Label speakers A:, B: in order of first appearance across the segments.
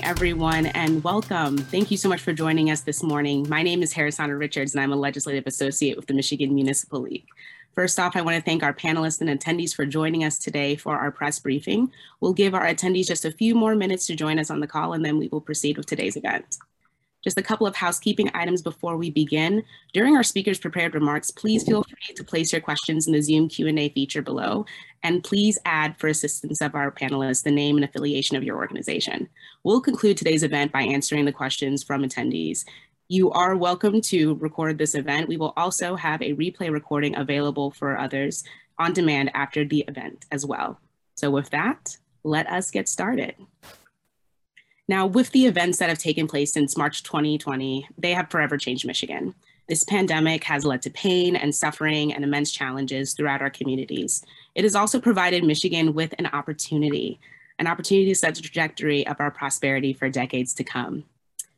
A: everyone, and welcome. Thank you so much for joining us this morning. My name is Harrisana Richards, and I'm a legislative associate with the Michigan Municipal League. First off, I want to thank our panelists and attendees for joining us today for our press briefing. We'll give our attendees just a few more minutes to join us on the call, and then we will proceed with today's event. Just a couple of housekeeping items before we begin. During our speakers' prepared remarks, please feel free to place your questions in the Zoom Q&A feature below, and please add for assistance of our panelists the name and affiliation of your organization. We'll conclude today's event by answering the questions from attendees. You are welcome to record this event. We will also have a replay recording available for others on demand after the event as well. So with that, let us get started. Now, with the events that have taken place since March 2020, they have forever changed Michigan. This pandemic has led to pain and suffering and immense challenges throughout our communities. It has also provided Michigan with an opportunity, an opportunity to set the trajectory of our prosperity for decades to come.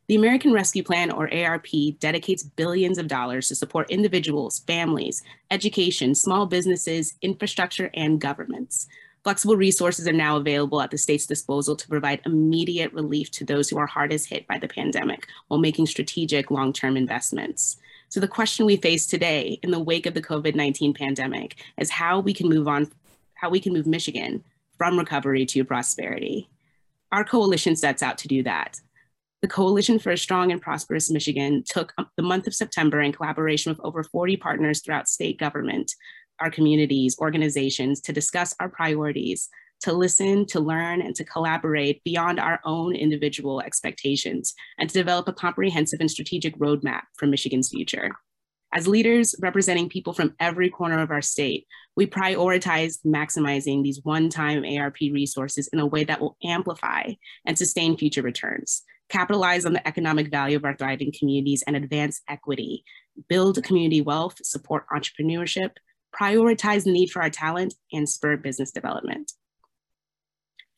A: The American Rescue Plan, or ARP, dedicates billions of dollars to support individuals, families, education, small businesses, infrastructure, and governments. Flexible resources are now available at the state's disposal to provide immediate relief to those who are hardest hit by the pandemic while making strategic long-term investments. So the question we face today in the wake of the COVID-19 pandemic is how we can move on, how we can move Michigan from recovery to prosperity. Our coalition sets out to do that. The Coalition for a Strong and Prosperous Michigan took the month of September in collaboration with over 40 partners throughout state government our communities, organizations to discuss our priorities, to listen, to learn, and to collaborate beyond our own individual expectations, and to develop a comprehensive and strategic roadmap for Michigan's future. As leaders representing people from every corner of our state, we prioritize maximizing these one-time ARP resources in a way that will amplify and sustain future returns, capitalize on the economic value of our thriving communities and advance equity, build community wealth, support entrepreneurship, prioritize the need for our talent, and spur business development.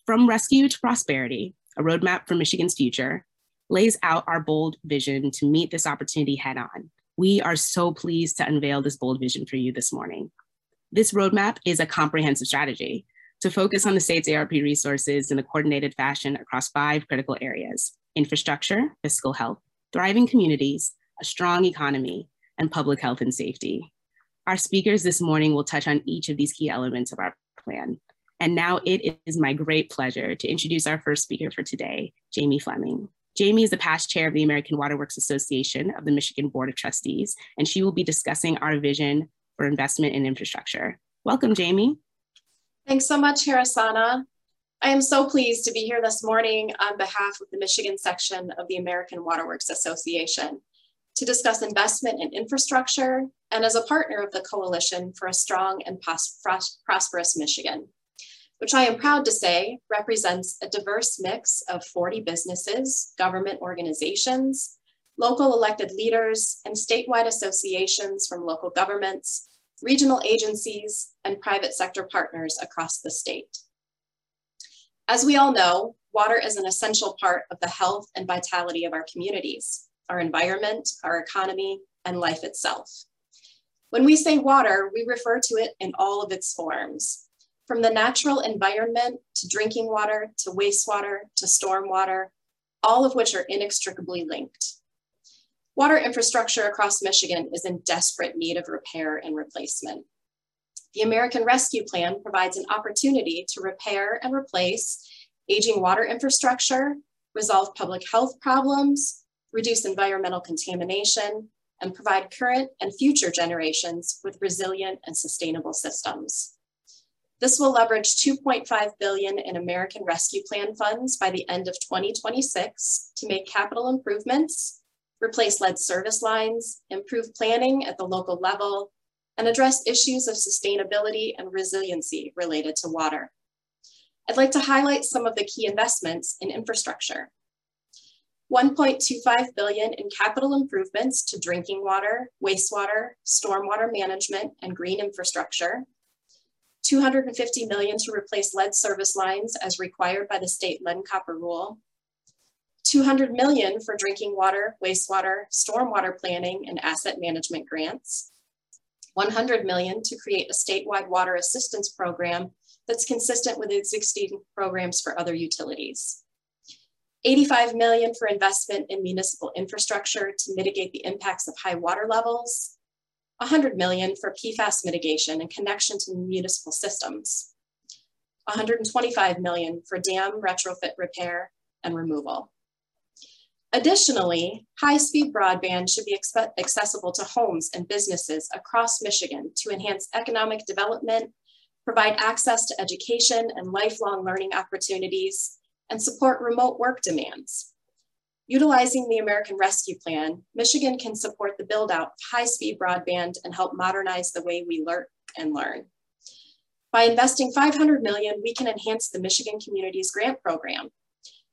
A: From rescue to prosperity, a roadmap for Michigan's future, lays out our bold vision to meet this opportunity head on. We are so pleased to unveil this bold vision for you this morning. This roadmap is a comprehensive strategy to focus on the state's ARP resources in a coordinated fashion across five critical areas, infrastructure, fiscal health, thriving communities, a strong economy, and public health and safety. Our speakers this morning will touch on each of these key elements of our plan. And now it is my great pleasure to introduce our first speaker for today, Jamie Fleming. Jamie is the past chair of the American Waterworks Association of the Michigan Board of Trustees, and she will be discussing our vision for investment in infrastructure. Welcome, Jamie.
B: Thanks so much, Harrisana. I am so pleased to be here this morning on behalf of the Michigan section of the American Waterworks Association to discuss investment in infrastructure and as a partner of the Coalition for a Strong and Prosperous Michigan, which I am proud to say represents a diverse mix of 40 businesses, government organizations, local elected leaders, and statewide associations from local governments, regional agencies, and private sector partners across the state. As we all know, water is an essential part of the health and vitality of our communities our environment, our economy, and life itself. When we say water, we refer to it in all of its forms, from the natural environment to drinking water to wastewater to stormwater, all of which are inextricably linked. Water infrastructure across Michigan is in desperate need of repair and replacement. The American Rescue Plan provides an opportunity to repair and replace aging water infrastructure, resolve public health problems, reduce environmental contamination, and provide current and future generations with resilient and sustainable systems. This will leverage 2.5 billion in American Rescue Plan funds by the end of 2026 to make capital improvements, replace lead service lines, improve planning at the local level, and address issues of sustainability and resiliency related to water. I'd like to highlight some of the key investments in infrastructure. 1.25 billion in capital improvements to drinking water, wastewater, stormwater management, and green infrastructure. 250 million to replace lead service lines as required by the state lead and copper rule. 200 million for drinking water, wastewater, stormwater planning, and asset management grants. 100 million to create a statewide water assistance program that's consistent with existing programs for other utilities. 85 million for investment in municipal infrastructure to mitigate the impacts of high water levels, 100 million for PFAS mitigation and connection to municipal systems, 125 million for dam retrofit repair and removal. Additionally, high-speed broadband should be accessible to homes and businesses across Michigan to enhance economic development, provide access to education and lifelong learning opportunities, and support remote work demands. Utilizing the American Rescue Plan, Michigan can support the build out of high-speed broadband and help modernize the way we learn and learn. By investing 500 million, we can enhance the Michigan Communities Grant Program,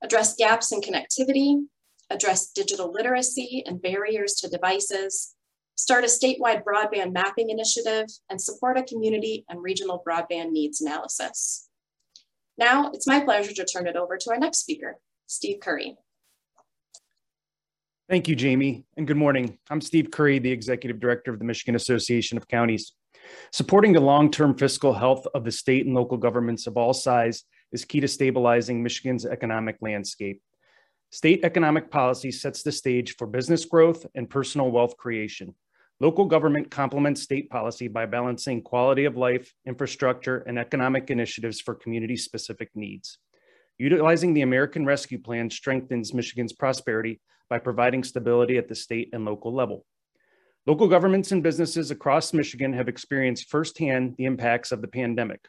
B: address gaps in connectivity, address digital literacy and barriers to devices, start a statewide broadband mapping initiative, and support a community and regional broadband needs analysis. Now it's my pleasure to turn it over to our next speaker, Steve Curry.
C: Thank you, Jamie, and good morning. I'm Steve Curry, the Executive Director of the Michigan Association of Counties. Supporting the long-term fiscal health of the state and local governments of all size is key to stabilizing Michigan's economic landscape. State economic policy sets the stage for business growth and personal wealth creation. Local government complements state policy by balancing quality of life, infrastructure, and economic initiatives for community-specific needs. Utilizing the American Rescue Plan strengthens Michigan's prosperity by providing stability at the state and local level. Local governments and businesses across Michigan have experienced firsthand the impacts of the pandemic.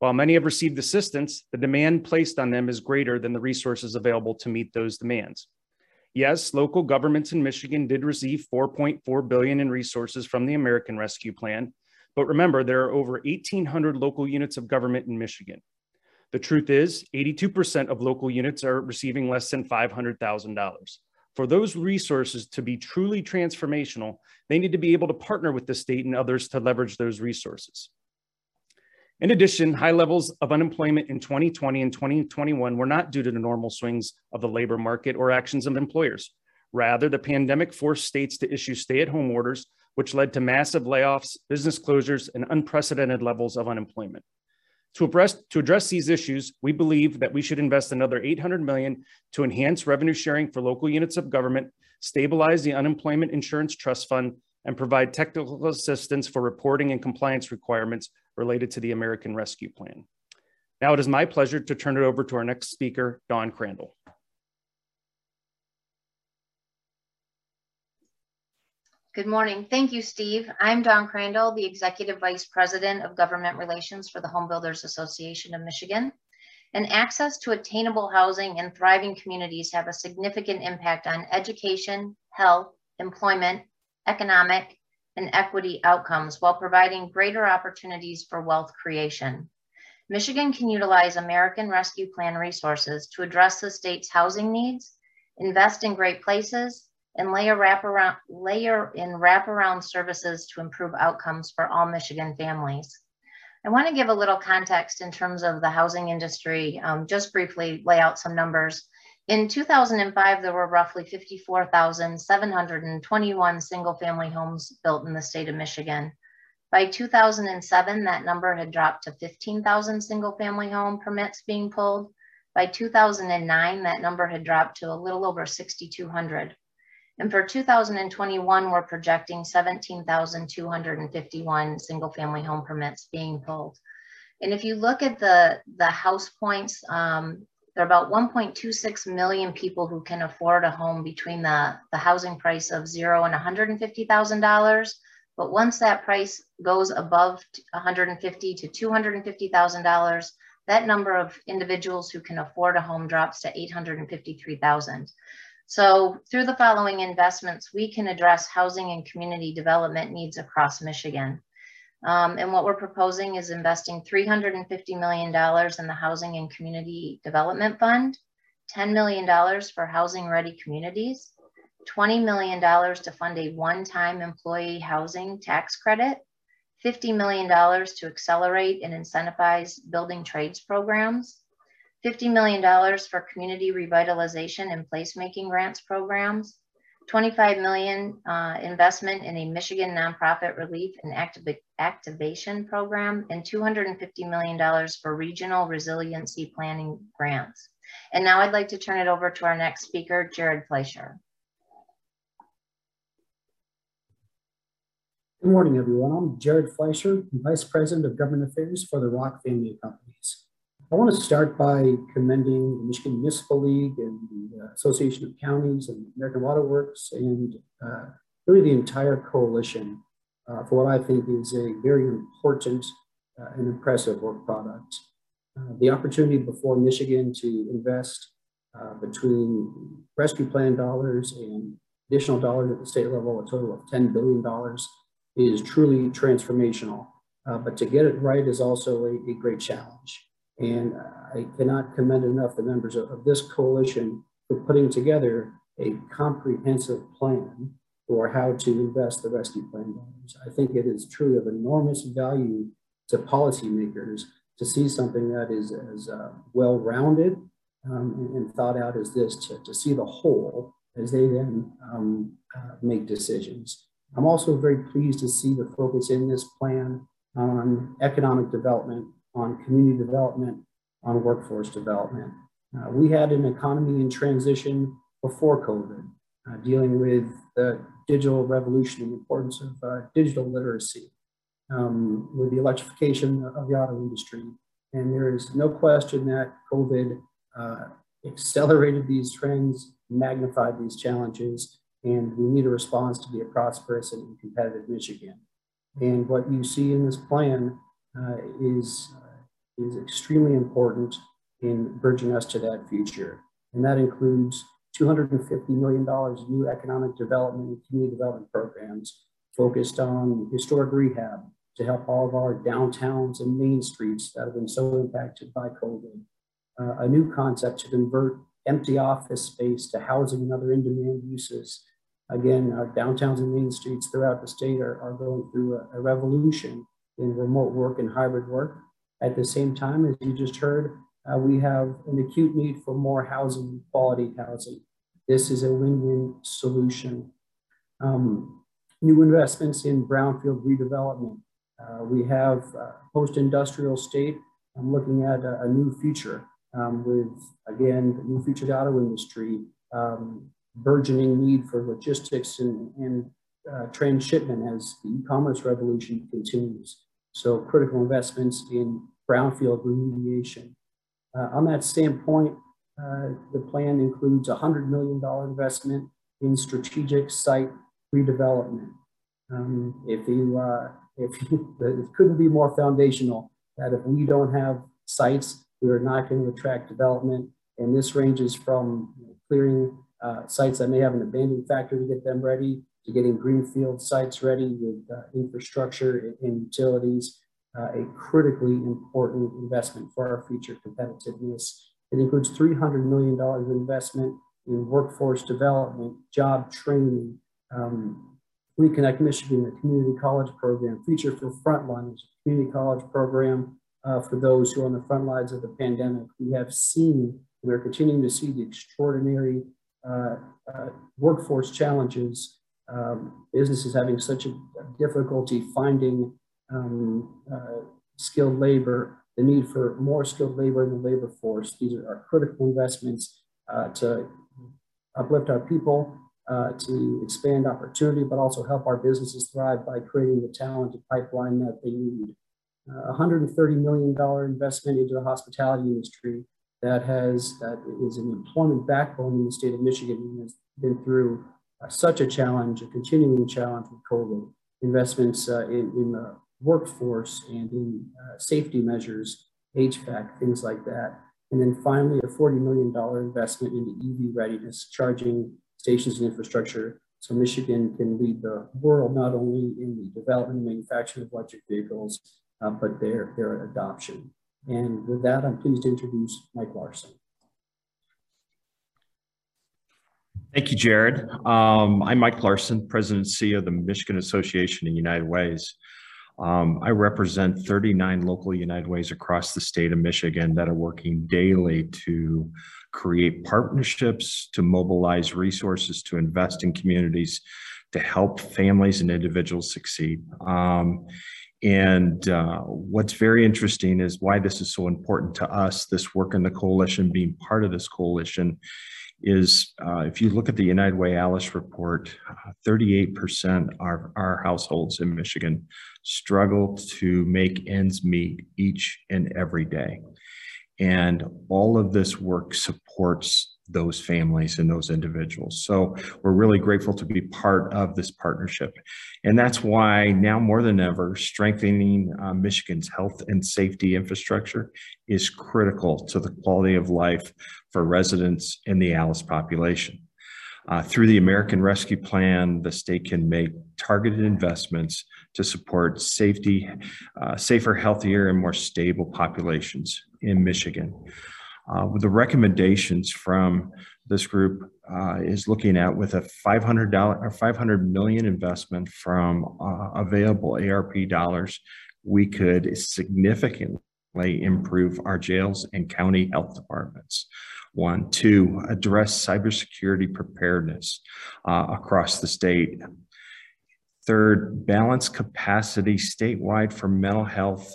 C: While many have received assistance, the demand placed on them is greater than the resources available to meet those demands. Yes, local governments in Michigan did receive 4.4 billion in resources from the American Rescue Plan, but remember there are over 1800 local units of government in Michigan. The truth is 82% of local units are receiving less than $500,000. For those resources to be truly transformational, they need to be able to partner with the state and others to leverage those resources. In addition, high levels of unemployment in 2020 and 2021 were not due to the normal swings of the labor market or actions of employers. Rather, the pandemic forced states to issue stay at home orders, which led to massive layoffs, business closures, and unprecedented levels of unemployment. To address, to address these issues, we believe that we should invest another 800 million to enhance revenue sharing for local units of government, stabilize the unemployment insurance trust fund, and provide technical assistance for reporting and compliance requirements related to the American Rescue Plan. Now it is my pleasure to turn it over to our next speaker, Don Crandall.
D: Good morning. Thank you, Steve. I'm Don Crandall, the Executive Vice President of Government Relations for the Home Builders Association of Michigan. And access to attainable housing and thriving communities have a significant impact on education, health, employment, economic, and equity outcomes while providing greater opportunities for wealth creation. Michigan can utilize American Rescue Plan resources to address the state's housing needs, invest in great places, and layer, layer in wraparound services to improve outcomes for all Michigan families. I want to give a little context in terms of the housing industry, um, just briefly lay out some numbers. In 2005, there were roughly 54,721 single family homes built in the state of Michigan. By 2007, that number had dropped to 15,000 single family home permits being pulled. By 2009, that number had dropped to a little over 6,200. And for 2021, we're projecting 17,251 single family home permits being pulled. And if you look at the, the house points, um, there are about 1.26 million people who can afford a home between the, the housing price of zero and $150,000. But once that price goes above 150 to $250,000, that number of individuals who can afford a home drops to 853,000. So through the following investments, we can address housing and community development needs across Michigan. Um, and what we're proposing is investing $350 million in the Housing and Community Development Fund, $10 million for housing ready communities, $20 million to fund a one-time employee housing tax credit, $50 million to accelerate and incentivize building trades programs, $50 million for community revitalization and placemaking grants programs, 25 million uh, investment in a Michigan nonprofit relief and activ activation program, and $250 million for regional resiliency planning grants. And now I'd like to turn it over to our next speaker, Jared Fleisher.
E: Good morning, everyone. I'm Jared Fleisher, Vice President of Government Affairs for the Rock family of companies. I want to start by commending the Michigan Municipal League and the uh, Association of Counties and American Water Works and uh, really the entire coalition uh, for what I think is a very important uh, and impressive work product. Uh, the opportunity before Michigan to invest uh, between rescue plan dollars and additional dollars at the state level, a total of $10 billion, is truly transformational. But to get it right is also a, a, great challenge. And I cannot commend enough the members of, of this coalition for putting together a comprehensive plan for how to invest the rescue plan dollars. I think it is truly of enormous value to policymakers to see something that is as uh, well-rounded um, and, and, thought out as this, to, to see the whole as they then um, uh, make decisions. I'm also very pleased to see the focus in this plan on economic development, on community development, on workforce development. Uh, we had an economy in transition before COVID, uh, dealing with the digital revolution and the importance of uh, digital literacy, um, with the electrification of the auto industry. And there is no question that COVID uh, accelerated these trends, magnified these challenges, and we need a response to be a prosperous and competitive Michigan. And what you see in this plan uh, is, is extremely important in bridging us to that future. And that includes $250 million in new economic development and community development programs focused on historic rehab to help all of our downtowns and main streets that have been so impacted by COVID. Uh, a new concept to convert empty office space to housing and other in-demand uses. Again, our downtowns and main streets throughout the state are, are going through a, a revolution in remote work and hybrid work. At the same time, as you just heard, uh, we have an acute need for more housing, quality housing. This is a win-win solution. Um, new investments in brownfield redevelopment. Uh, we have uh, post-industrial state. I'm looking at a, a new future um, with, again, the new future auto industry, um, burgeoning need for logistics and, and uh, transshipment as the e-commerce revolution continues. So critical investments in brownfield remediation. Uh, on that standpoint, uh, the plan includes a $100 million investment in strategic site redevelopment. Um, if you, uh, if you, it couldn't be more foundational that if we don't have sites, we're not going to attract development. And this ranges from clearing uh, sites that may have an abandoned factory to get them ready to getting greenfield sites ready with uh, infrastructure and utilities, uh, a critically important investment for our future competitiveness it includes $300 million of investment in workforce development, job training, um, Reconnect Michigan, the community college program, Future for Frontliners, community college program uh, for those who are on the front lines of the pandemic. We have seen, we're continuing to see the extraordinary uh, uh, workforce challenges, um, businesses having such a difficulty finding um, uh, skilled labor, the need for more skilled labor in the labor force. These are critical investments uh, to uplift our people, uh, to expand opportunity, but also help our businesses thrive by creating the talented pipeline that they need. Uh, $130 million investment into the hospitality industry that has that is an employment backbone in the state of Michigan and has been through uh, such a challenge, a continuing challenge with COVID. Investments uh, in, in the workforce and in uh, safety measures, HVAC, things like that. And then finally, a $40 million investment into EV readiness, charging stations and infrastructure so Michigan can lead the world not only in the development and manufacturing of electric vehicles, uh, but their, their adoption. And with that, I'm pleased to introduce Mike Larson.
F: Thank you, Jared. Um, I'm Mike Larson, President and CEO of the Michigan Association of United Ways. Um, I represent 39 local United Ways across the state of Michigan that are working daily to create partnerships, to mobilize resources, to invest in communities, to help families and individuals succeed. Um, And uh, what's very interesting is why this is so important to us, this work in the coalition, being part of this coalition, is uh, if you look at the United Way ALICE report, 38% of our households in Michigan struggle to make ends meet each and every day. And all of this work supports those families and those individuals. So we're really grateful to be part of this partnership. And that's why now more than ever, strengthening uh, Michigan's health and safety infrastructure is critical to the quality of life for residents in the ALICE population. Uh, through the American Rescue Plan, the state can make targeted investments to support safety, uh, safer, healthier, and more stable populations in Michigan. Uh, the recommendations from this group uh, is looking at with a $500 or 500 million investment from uh, available ARP dollars, we could significantly improve our jails and county health departments. One, two, address cybersecurity preparedness uh, across the state. Third, balance capacity statewide for mental health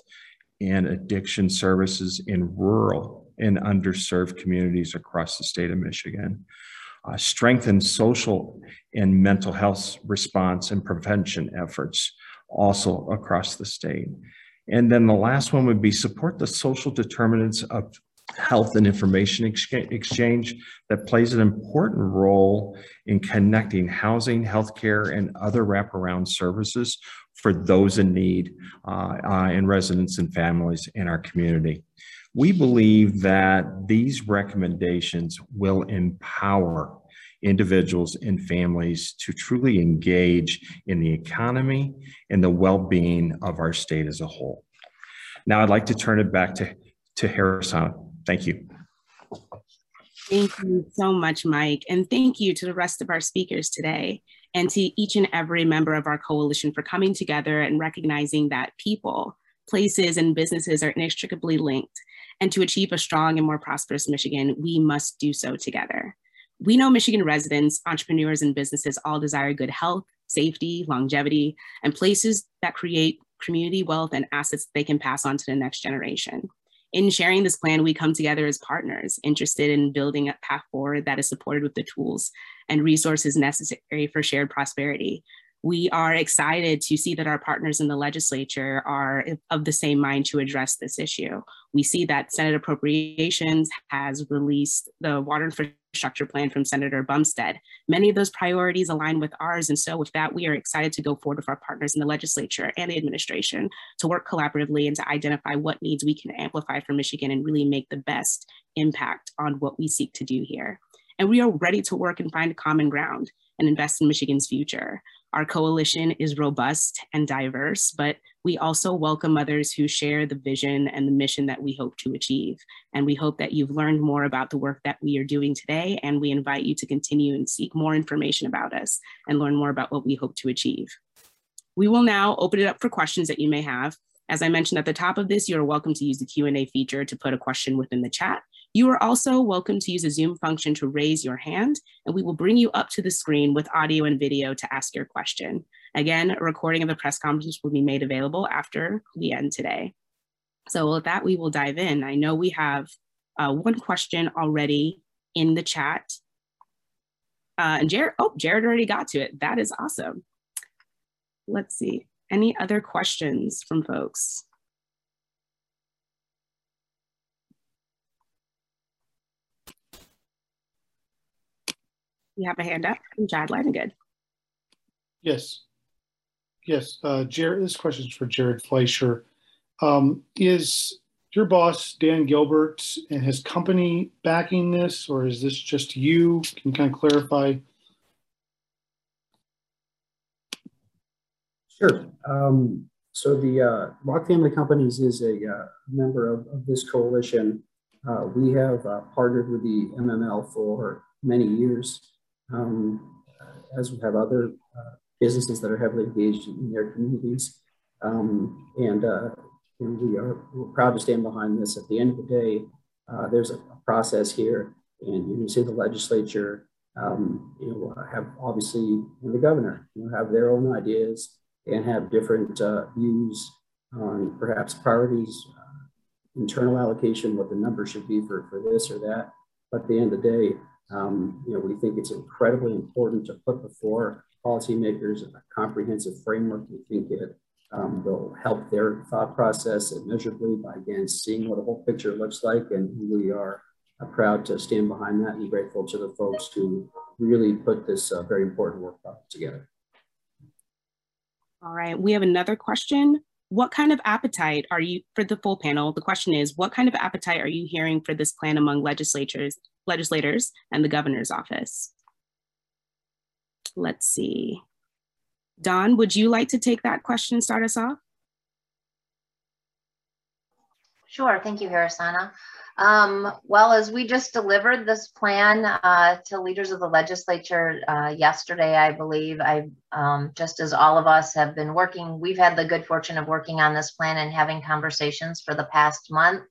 F: and addiction services in rural in underserved communities across the state of Michigan. Uh, strengthen social and mental health response and prevention efforts also across the state. And then the last one would be support the social determinants of health and information exchange that plays an important role in connecting housing, healthcare, and other wraparound services for those in need uh, uh, and residents and families in our community. We believe that these recommendations will empower individuals and families to truly engage in the economy and the well-being of our state as a whole. Now I'd like to turn it back to, to Harrison. Thank you.
A: Thank you so much, Mike. And thank you to the rest of our speakers today and to each and every member of our coalition for coming together and recognizing that people, places, and businesses are inextricably linked and to achieve a strong and more prosperous Michigan, we must do so together. We know Michigan residents, entrepreneurs, and businesses all desire good health, safety, longevity, and places that create community wealth and assets they can pass on to the next generation. In sharing this plan, we come together as partners interested in building a path forward that is supported with the tools and resources necessary for shared prosperity, we are excited to see that our partners in the legislature are of the same mind to address this issue. We see that Senate Appropriations has released the water infrastructure plan from Senator Bumstead. Many of those priorities align with ours. And so with that, we are excited to go forward with our partners in the legislature and the administration to work collaboratively and to identify what needs we can amplify for Michigan and really make the best impact on what we seek to do here. And we are ready to work and find common ground and invest in Michigan's future. Our coalition is robust and diverse, but we also welcome others who share the vision and the mission that we hope to achieve. And we hope that you've learned more about the work that we are doing today, and we invite you to continue and seek more information about us and learn more about what we hope to achieve. We will now open it up for questions that you may have. As I mentioned at the top of this, you're welcome to use the Q&A feature to put a question within the chat, you are also welcome to use a Zoom function to raise your hand, and we will bring you up to the screen with audio and video to ask your question. Again, a recording of the press conference will be made available after we end today. So with that, we will dive in. I know we have uh, one question already in the chat. Uh, and Jared, oh, Jared already got to it. That is awesome. Let's see. Any other questions from folks? You have a hand up from Chad Good.
G: Yes. Yes, uh, Jared, this question is for Jared Fleisher. Um, is your boss, Dan Gilbert, and his company backing this, or is this just you? Can you kind of clarify?
E: Sure. Um, so the uh, Rock Family Companies is a uh, member of, of, this coalition. Uh, we have uh, partnered with the MML for many years um, as we have other uh, businesses that are heavily engaged in their communities. Um, and, uh, and, we are we're proud to stand behind this. At the end of the day, uh, there's a, process here, and you can see the legislature, um, you know, have obviously the governor, you know, have their own ideas and have different uh, views on perhaps priorities, uh, internal allocation, what the number should be for, for this or that. But at the end of the day, um, you know, we think it's incredibly important to put before policymakers a comprehensive framework. We think it um, will help their thought process immeasurably by again seeing what a whole picture looks like. And we are uh, proud to stand behind that and grateful to the folks who really put this uh, very important work together.
A: All right, we have another question. What kind of appetite are you for the full panel? The question is, what kind of appetite are you hearing for this plan among legislatures, legislators and the governor's office? Let's see. Don, would you like to take that question, and start us off?
D: Sure, thank you, Harrisana. Um, well, as we just delivered this plan uh, to leaders of the legislature uh, yesterday, I believe, I um, just as all of us have been working, we've had the good fortune of working on this plan and having conversations for the past month.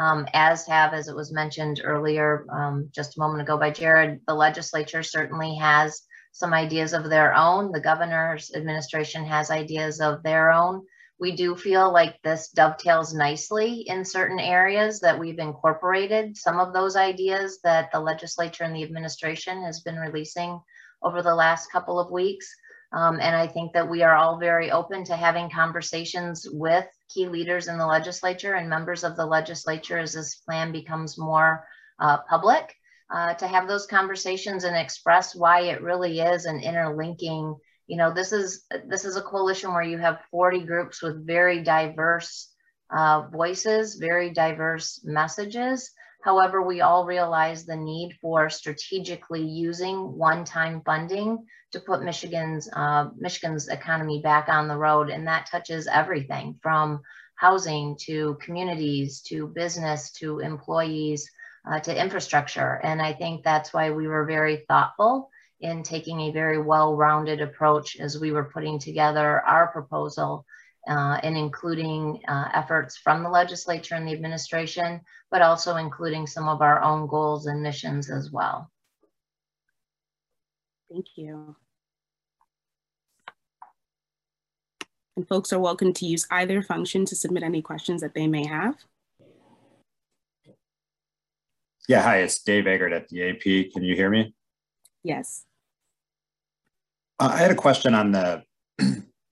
D: Um, as have, as it was mentioned earlier, um, just a moment ago by Jared, the legislature certainly has some ideas of their own. The governor's administration has ideas of their own. We do feel like this dovetails nicely in certain areas that we've incorporated some of those ideas that the legislature and the administration has been releasing over the last couple of weeks. Um, and I think that we are all very open to having conversations with key leaders in the legislature and members of the legislature as this plan becomes more uh, public uh, to have those conversations and express why it really is an interlinking. You know, this is this is a coalition where you have 40 groups with very diverse uh, voices, very diverse messages. However, we all realize the need for strategically using one-time funding to put Michigan's uh, Michigan's economy back on the road, and that touches everything from housing to communities to business to employees uh, to infrastructure. And I think that's why we were very thoughtful in taking a very well-rounded approach as we were putting together our proposal uh, and including uh, efforts from the legislature and the administration, but also including some of our own goals and missions as well.
A: Thank you. And folks are welcome to use either function to submit any questions that they may have.
H: Yeah, hi, it's Dave Eggert at the AP. Can you hear me?
A: Yes.
H: Uh, I had a question on the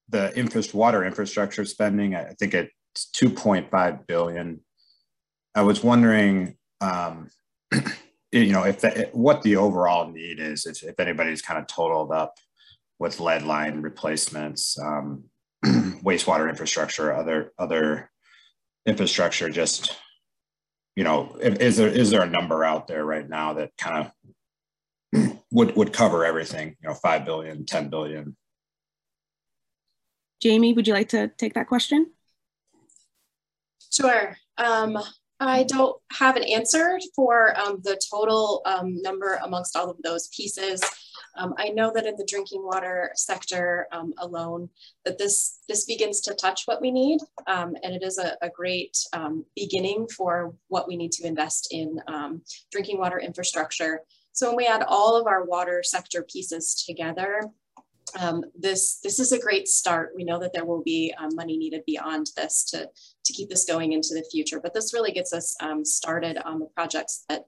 H: the infra- water infrastructure spending. I think it's 2.5 billion. I was wondering, um, you know, if the, what the overall need is, if, if anybody's kind of totaled up with lead line replacements, um, wastewater infrastructure, other other infrastructure, just you know, is there is there a number out there right now that kind of would would cover everything? You know, five billion, 10 billion.
A: Jamie, would you like to take that question?
B: Sure. Um, I don't have an answer for um, the total um, number amongst all of those pieces. Um, I know that in the drinking water sector um, alone, that this, this begins to touch what we need. Um, and it is a, a great beginning for what we need to invest in drinking water infrastructure. So when we add all of our water sector pieces together, um, this this is a great start. We know that there will be um, money needed beyond this to to keep this going into the future, but this really gets us um, started on the projects that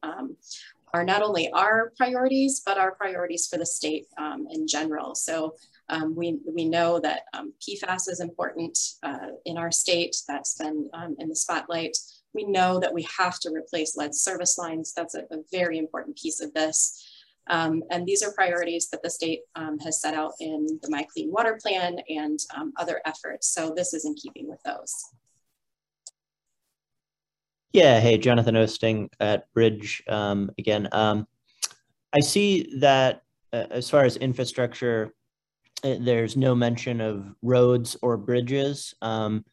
B: are not only our priorities, but our priorities for the state um, in general. So um, we, we know that um, PFAS is important uh, in our state. That's been um, in the spotlight. We know that we have to replace lead service lines. That's a, a very important piece of this. Um, and these are priorities that the state um, has set out in the MI Clean Water Plan and other efforts. So this is in keeping with those.
I: Yeah, hey, Jonathan Oosting at Bridge um, again. Um, I see that uh, as far as infrastructure, uh, there's no mention of roads or bridges. Um,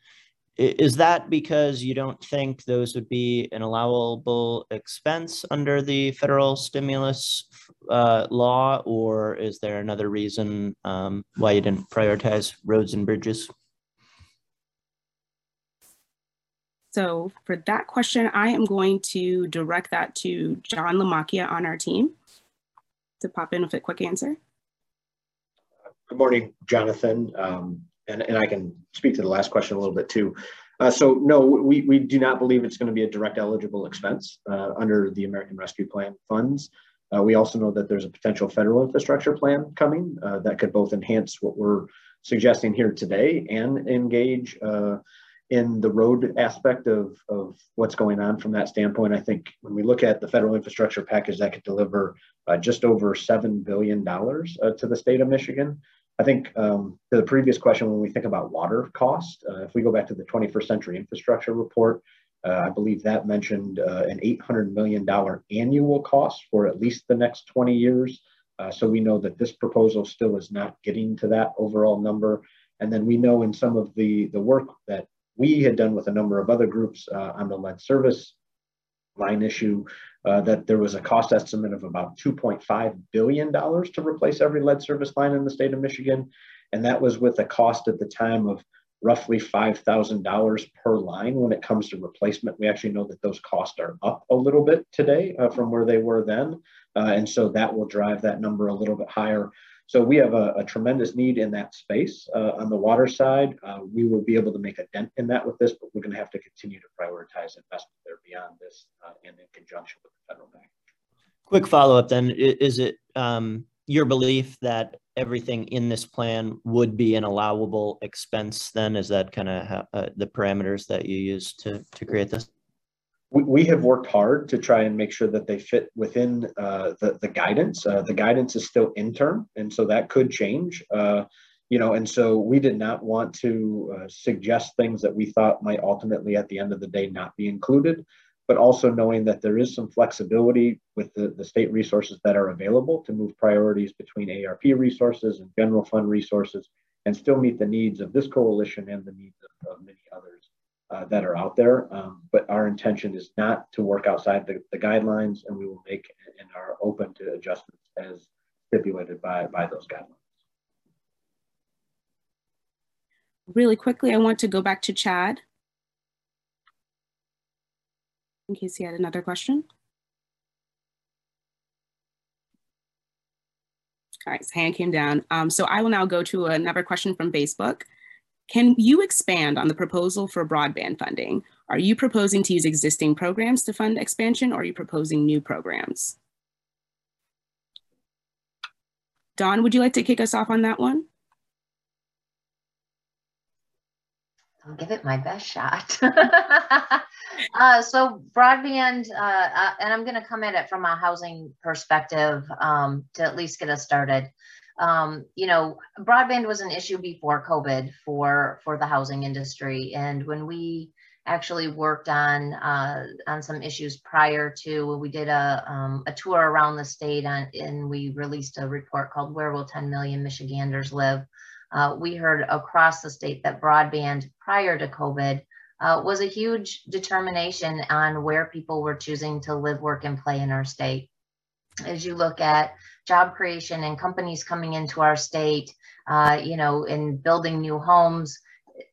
I: is that because you don't think those would be an allowable expense under the federal stimulus uh, law, or is there another reason um, why you didn't prioritize roads and bridges?
A: So for that question, I am going to direct that to John LaMacchia on our team to pop in with a quick answer.
J: Good morning, Jonathan. Um, and, and I can speak to the last question a little bit too. Uh, so no, we, we do not believe it's going to be a direct eligible expense uh, under the American Rescue Plan funds. Uh, we also know that there's a potential federal infrastructure plan coming uh, that could both enhance what we're suggesting here today and engage uh, in the road aspect of, of what's going on from that standpoint. I think when we look at the federal infrastructure package that could deliver uh, just over $7 billion to the state of Michigan. I think um, to the previous question, when we think about water cost, uh, if we go back to the 21st century infrastructure report, uh, I believe that mentioned uh, an $800 million annual cost for at least the next 20 years. Uh, so we know that this proposal still is not getting to that overall number. And then we know in some of the, the work that we had done with a number of other groups uh, on the lead service line issue uh, that there was a cost estimate of about $2.5 billion to replace every lead service line in the state of Michigan. And that was with a cost at the time of roughly $5,000 per line when it comes to replacement. We actually know that those costs are up a little bit today uh, from where they were then. Uh, and so that will drive that number a little bit higher. So we have a, a tremendous need in that space uh, on the water side. Uh, we will be able to make a dent in that with this, but we're going to have to continue to prioritize investment there beyond this uh, and in conjunction with the federal bank.
I: Quick follow up then. Is it um, your belief that everything in this plan would be an allowable expense then? Is that kind of uh, the parameters that you use to, to create this?
J: We, we have worked hard to try and make sure that they fit within uh, the, the guidance. Uh, the guidance is still interim, and so that could change. Uh, you know, and so we did not want to uh, suggest things that we thought might ultimately, at the end of the day, not be included. But also knowing that there is some flexibility with the, the state resources that are available to move priorities between ARP resources and general fund resources and still meet the needs of this coalition and the needs of, of many others uh, that are out there. Um, but our intention is not to work outside the, the, guidelines, and we will make and are open to adjustments as stipulated by, by those guidelines.
A: Really quickly, I want to go back to Chad in case he had another question. All right, his hand came down. Um, so I will now go to another question from Facebook. Can you expand on the proposal for broadband funding? Are you proposing to use existing programs to fund expansion or are you proposing new programs? Don, would you like to kick us off on that one?
D: I'll give it my best shot. uh, so broadband, uh, uh, and I'm going to come at it from a housing perspective um, to at least get us started um, you know, broadband was an issue before COVID for for the housing industry, and when we actually worked on uh, on some issues prior to, we did a um, a tour around the state, on, and we released a report called "Where Will 10 Million Michiganders Live." Uh, we heard across the state that broadband prior to COVID uh, was a huge determination on where people were choosing to live, work, and play in our state. As you look at job creation and companies coming into our state, uh, you know, in building new homes,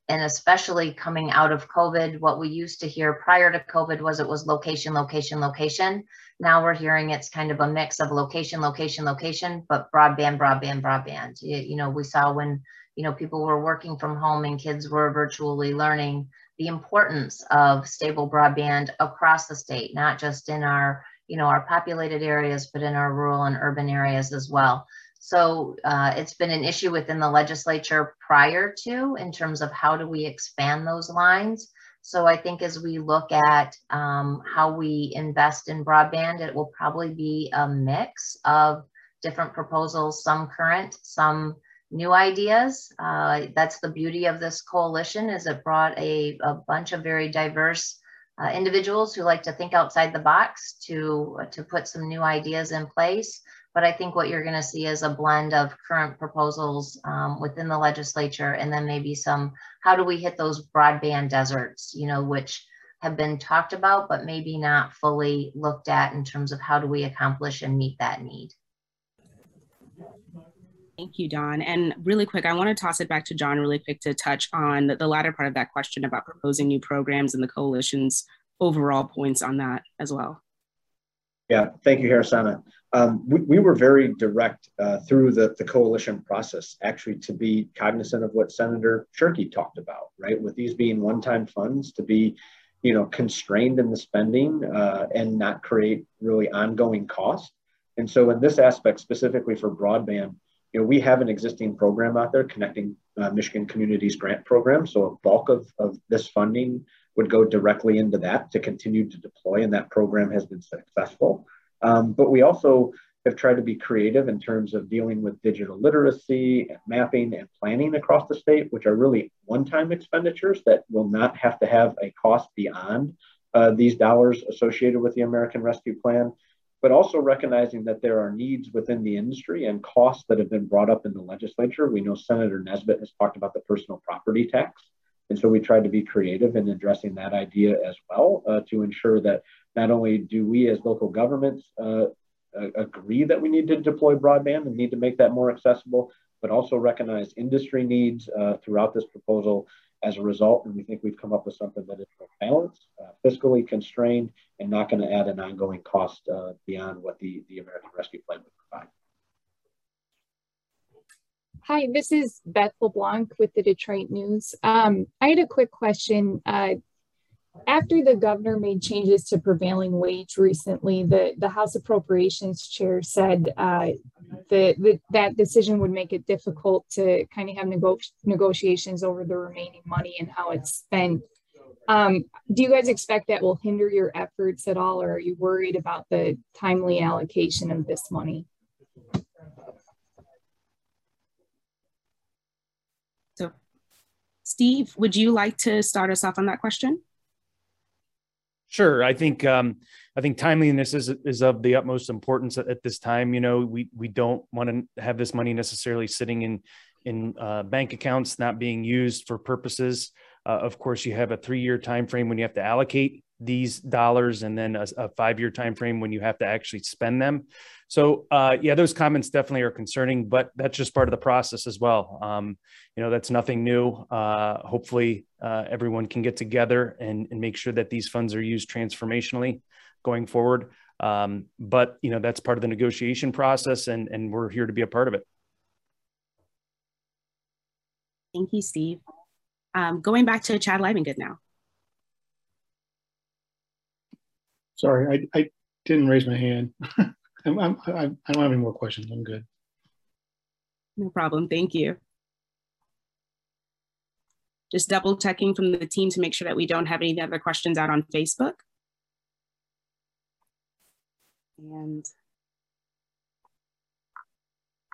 D: and especially coming out of COVID, what we used to hear prior to COVID was it was location, location, location. Now we're hearing it's kind of a mix of location, location, location, but broadband, broadband, broadband. You, you know, we saw when, you know, people were working from home and kids were virtually learning the importance of stable broadband across the state, not just in our you know, our populated areas, but in our rural and urban areas as well. So uh, it's been an issue within the legislature prior to in terms of how do we expand those lines. So I think as we look at um, how we invest in broadband, it will probably be a mix of different proposals, some current, some new ideas. Uh, that's the beauty of this coalition is it brought a, a bunch of very diverse uh, individuals who like to think outside the box to to put some new ideas in place. But I think what you're going to see is a blend of current proposals um, within the legislature, and then maybe some how do we hit those broadband deserts, you know, which have been talked about, but maybe not fully looked at in terms of how do we accomplish and meet that need.
A: Thank you, Don. And really quick, I want to toss it back to John really quick to touch on the latter part of that question about proposing new programs and the coalition's overall points on that as well.
J: Yeah, thank you, Harrisana. Um, we, we, were very direct uh, through the, the coalition process, actually, to be cognizant of what Senator Shirkey talked about, right? With these being one-time funds, to be, you know, constrained in the spending uh, and not create really ongoing costs. And so, in this aspect, specifically for broadband, you know, we have an existing program out there connecting uh, Michigan Communities Grant Program. So a bulk of, of this funding would go directly into that to continue to deploy, and that program has been successful. Um, but we also have tried to be creative in terms of dealing with digital literacy and mapping and planning across the state, which are really one-time expenditures that will not have to have a cost beyond uh, these dollars associated with the American Rescue Plan, but also recognizing that there are needs within the industry and costs that have been brought up in the legislature. We know Senator Nesbitt has talked about the personal property tax. And so we tried to be creative in addressing that idea as well uh, to ensure that not only do we as local governments uh, agree that we need to deploy broadband and need to make that more accessible, but also recognize industry needs uh, throughout this proposal as a result. And we think we've come up with something that is balanced, uh, fiscally constrained, and not going to add an ongoing cost uh, beyond what the, the American Rescue Plan would provide.
K: Hi, this is Beth LeBlanc with the Detroit News. Um, I had a quick question. Uh, after the governor made changes to prevailing wage recently, the, the House Appropriations Chair said uh, that the, that decision would make it difficult to kind of have nego- negotiations over the remaining money and how it's spent. Um, do you guys expect that will hinder your efforts at all, or are you worried about the timely allocation of this money?
A: So, Steve, would you like to start us off on that question?
C: Sure. I think um, I think timeliness is is of the utmost importance at, this time. You know, we we don't want to have this money necessarily sitting in in uh, bank accounts not being used for purposes. Uh, of course, you have a three year time frame when you have to allocate these dollars, and then a, a five year time frame when you have to actually spend them. So uh, yeah, those comments definitely are concerning, but that's just part of the process as well. Um, you know, that's nothing new. Uh, hopefully, uh, everyone can get together and, and, make sure that these funds are used transformationally going forward. Um, but you know, that's part of the negotiation process, and and we're here to be a part of it.
A: Thank you, Steve. Um, going back to Chad Livengood now.
G: Sorry, I, I didn't raise my hand. I'm, I'm, I'm, I don't have any more questions. I'm good.
A: No problem. Thank you. Just double checking from the team to make sure that we don't have any other questions out on Facebook. And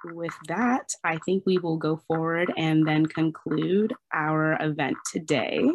A: with that, I think we will go forward and then conclude our event today.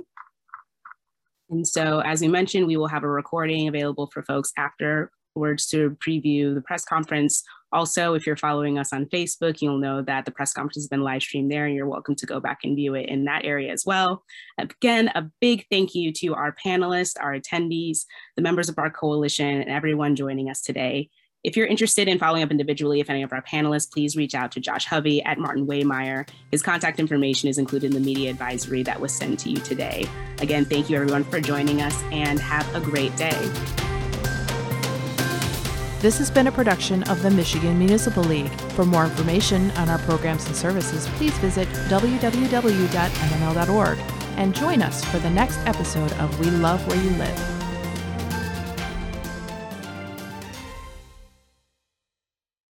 A: And so, as we mentioned, we will have a recording available for folks after words to preview the press conference. Also, if you're following us on Facebook, you'll know that the press conference has been live streamed there and you're welcome to go back and view it in that area as well. Again, a big thank you to our panelists, our attendees, the members of our coalition, and everyone joining us today. If you're interested in following up individually with any of our panelists, please reach out to Josh Hovey at Martin Waymire. His contact information is included in the media advisory that was sent to you today. Again, thank you everyone for joining us and have a great day.
L: This has been a production of the Michigan Municipal League. For more information on our programs and services, please visit www.mml.org and join us for the next episode of We Love Where You Live.